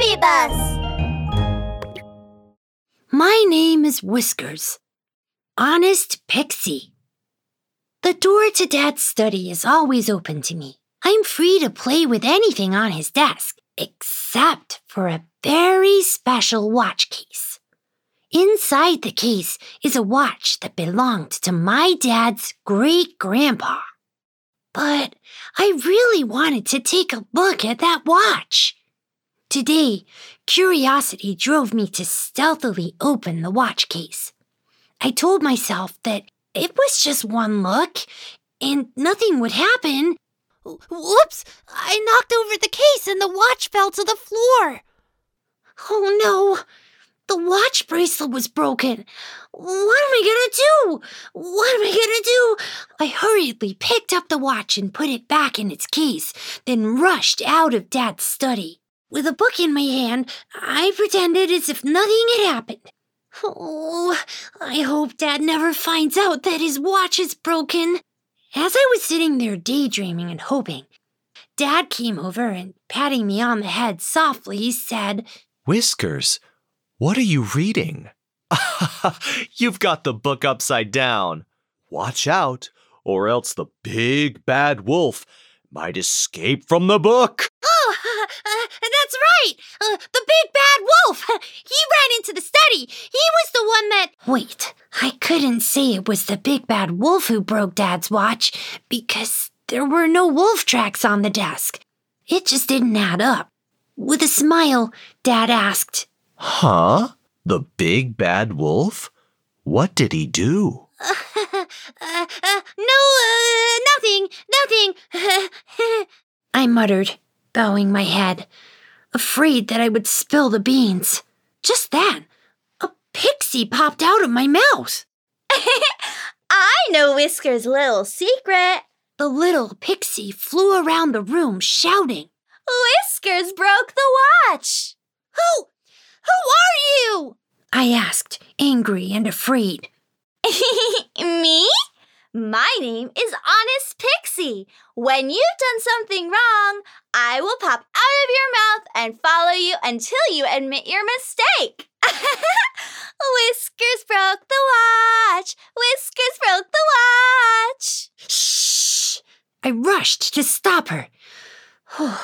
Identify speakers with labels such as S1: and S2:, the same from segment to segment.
S1: Bus!
S2: My name is Whiskers. Honest Pixie. The door to Dad's study is always open to me. I'm free to play with anything on his desk, except for a very special watch case. Inside the case is a watch that belonged to my dad's great grandpa. But I really wanted to take a look at that watch. Today, curiosity drove me to stealthily open the watch case. I told myself that it was just one look and nothing would happen. Whoops! I knocked over the case and the watch fell to the floor. Oh no! The watch bracelet was broken. What am I gonna do? What am I gonna do? I hurriedly picked up the watch and put it back in its case, then rushed out of Dad's study. With a book in my hand, I pretended as if nothing had happened. Oh, I hope Dad never finds out that his watch is broken. As I was sitting there daydreaming and hoping, Dad came over and, patting me on the head softly, said,
S3: Whiskers, what are you reading? You've got the book upside down. Watch out, or else the big bad wolf might escape from the book.
S2: Oh, right! Uh, the big bad wolf! He ran into the study! He was the one that. Wait, I couldn't say it was the big bad wolf who broke Dad's watch because there were no wolf tracks on the desk. It just didn't add up. With a smile, Dad asked,
S3: Huh? The big bad wolf? What did he do?
S2: uh, uh, No, uh, nothing, nothing. I muttered, bowing my head, afraid that I would spill the beans. Just then, a pixie popped out of my mouth.
S1: I know Whisker's little secret.
S2: The little pixie flew around the room shouting,
S1: Whiskers broke the watch.
S2: Who? Who are you? I asked, angry and afraid.
S1: Me? My name is Honest Pixie. When you've done something wrong, I will pop out of your mouth and follow you until you admit your mistake. Whiskers broke the watch. Whiskers broke the watch.
S2: Shh! I rushed to stop her.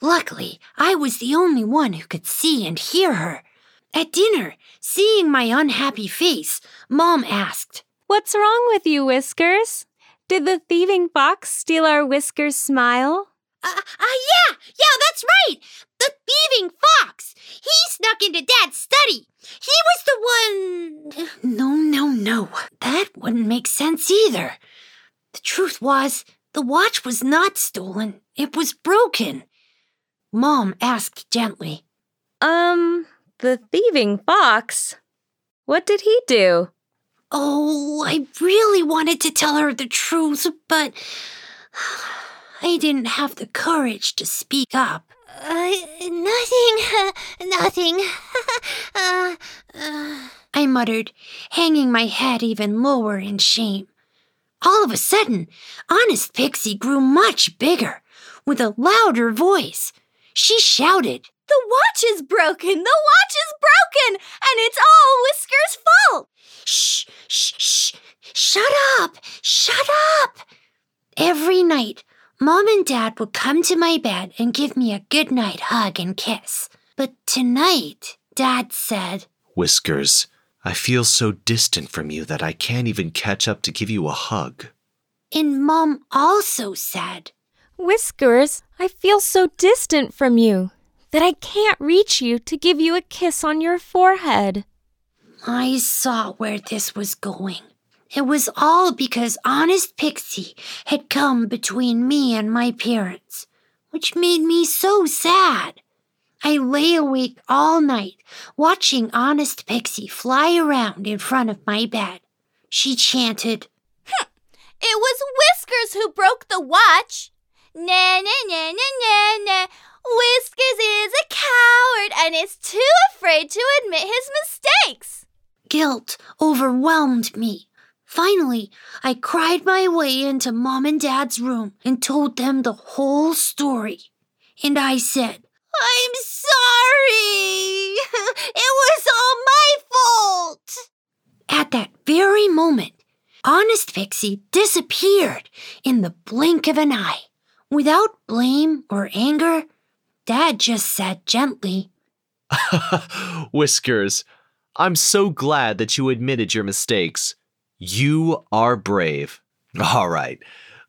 S2: Luckily, I was the only one who could see and hear her. At dinner, seeing my unhappy face, Mom asked,
S4: What's wrong with you, Whiskers? Did the thieving fox steal our Whiskers' smile?
S2: Uh, uh, yeah, yeah, that's right! The thieving fox! He snuck into Dad's study! He was the one. No, no, no. That wouldn't make sense either. The truth was, the watch was not stolen, it was broken. Mom asked gently,
S4: Um, the thieving fox? What did he do?
S2: Oh, I really wanted to tell her the truth, but I didn't have the courage to speak up. Uh, nothing, nothing. uh, uh, I muttered, hanging my head even lower in shame. All of a sudden, Honest Pixie grew much bigger, with a louder voice. She shouted,
S1: The watch is broken! The watch is broken! And it's all Whisker's fault!
S2: Shh, shh, shh. Shut up! Shut up! Every night, Mom and Dad would come to my bed and give me a goodnight hug and kiss. But tonight, Dad said,
S3: Whiskers, I feel so distant from you that I can't even catch up to give you a hug.
S2: And Mom also said,
S4: Whiskers, I feel so distant from you that I can't reach you to give you a kiss on your forehead.
S2: I saw where this was going. It was all because Honest Pixie had come between me and my parents, which made me so sad. I lay awake all night watching Honest Pixie fly around in front of my bed. She chanted,
S1: It was Whiskers who broke the watch. Na na na na na na. Whiskers is a coward and is too afraid to admit his mistakes.
S2: Guilt overwhelmed me. Finally, I cried my way into Mom and Dad's room and told them the whole story. And I said, I'm
S1: sorry. it was all my fault.
S2: At that very moment, Honest Pixie disappeared in the blink of an eye. Without blame or anger, Dad just said gently,
S3: Whiskers, I'm so glad that you admitted your mistakes. You are brave. All right,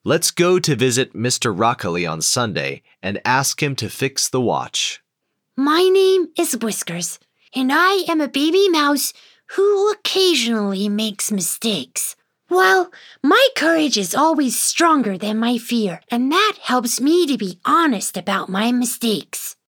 S3: let's go to visit Mr. Rockley on Sunday and ask him to fix the watch.
S2: My name is Whiskers, and I am a baby mouse who occasionally makes mistakes. Well, my courage is always stronger than my fear, and that helps me to be honest about my mistakes.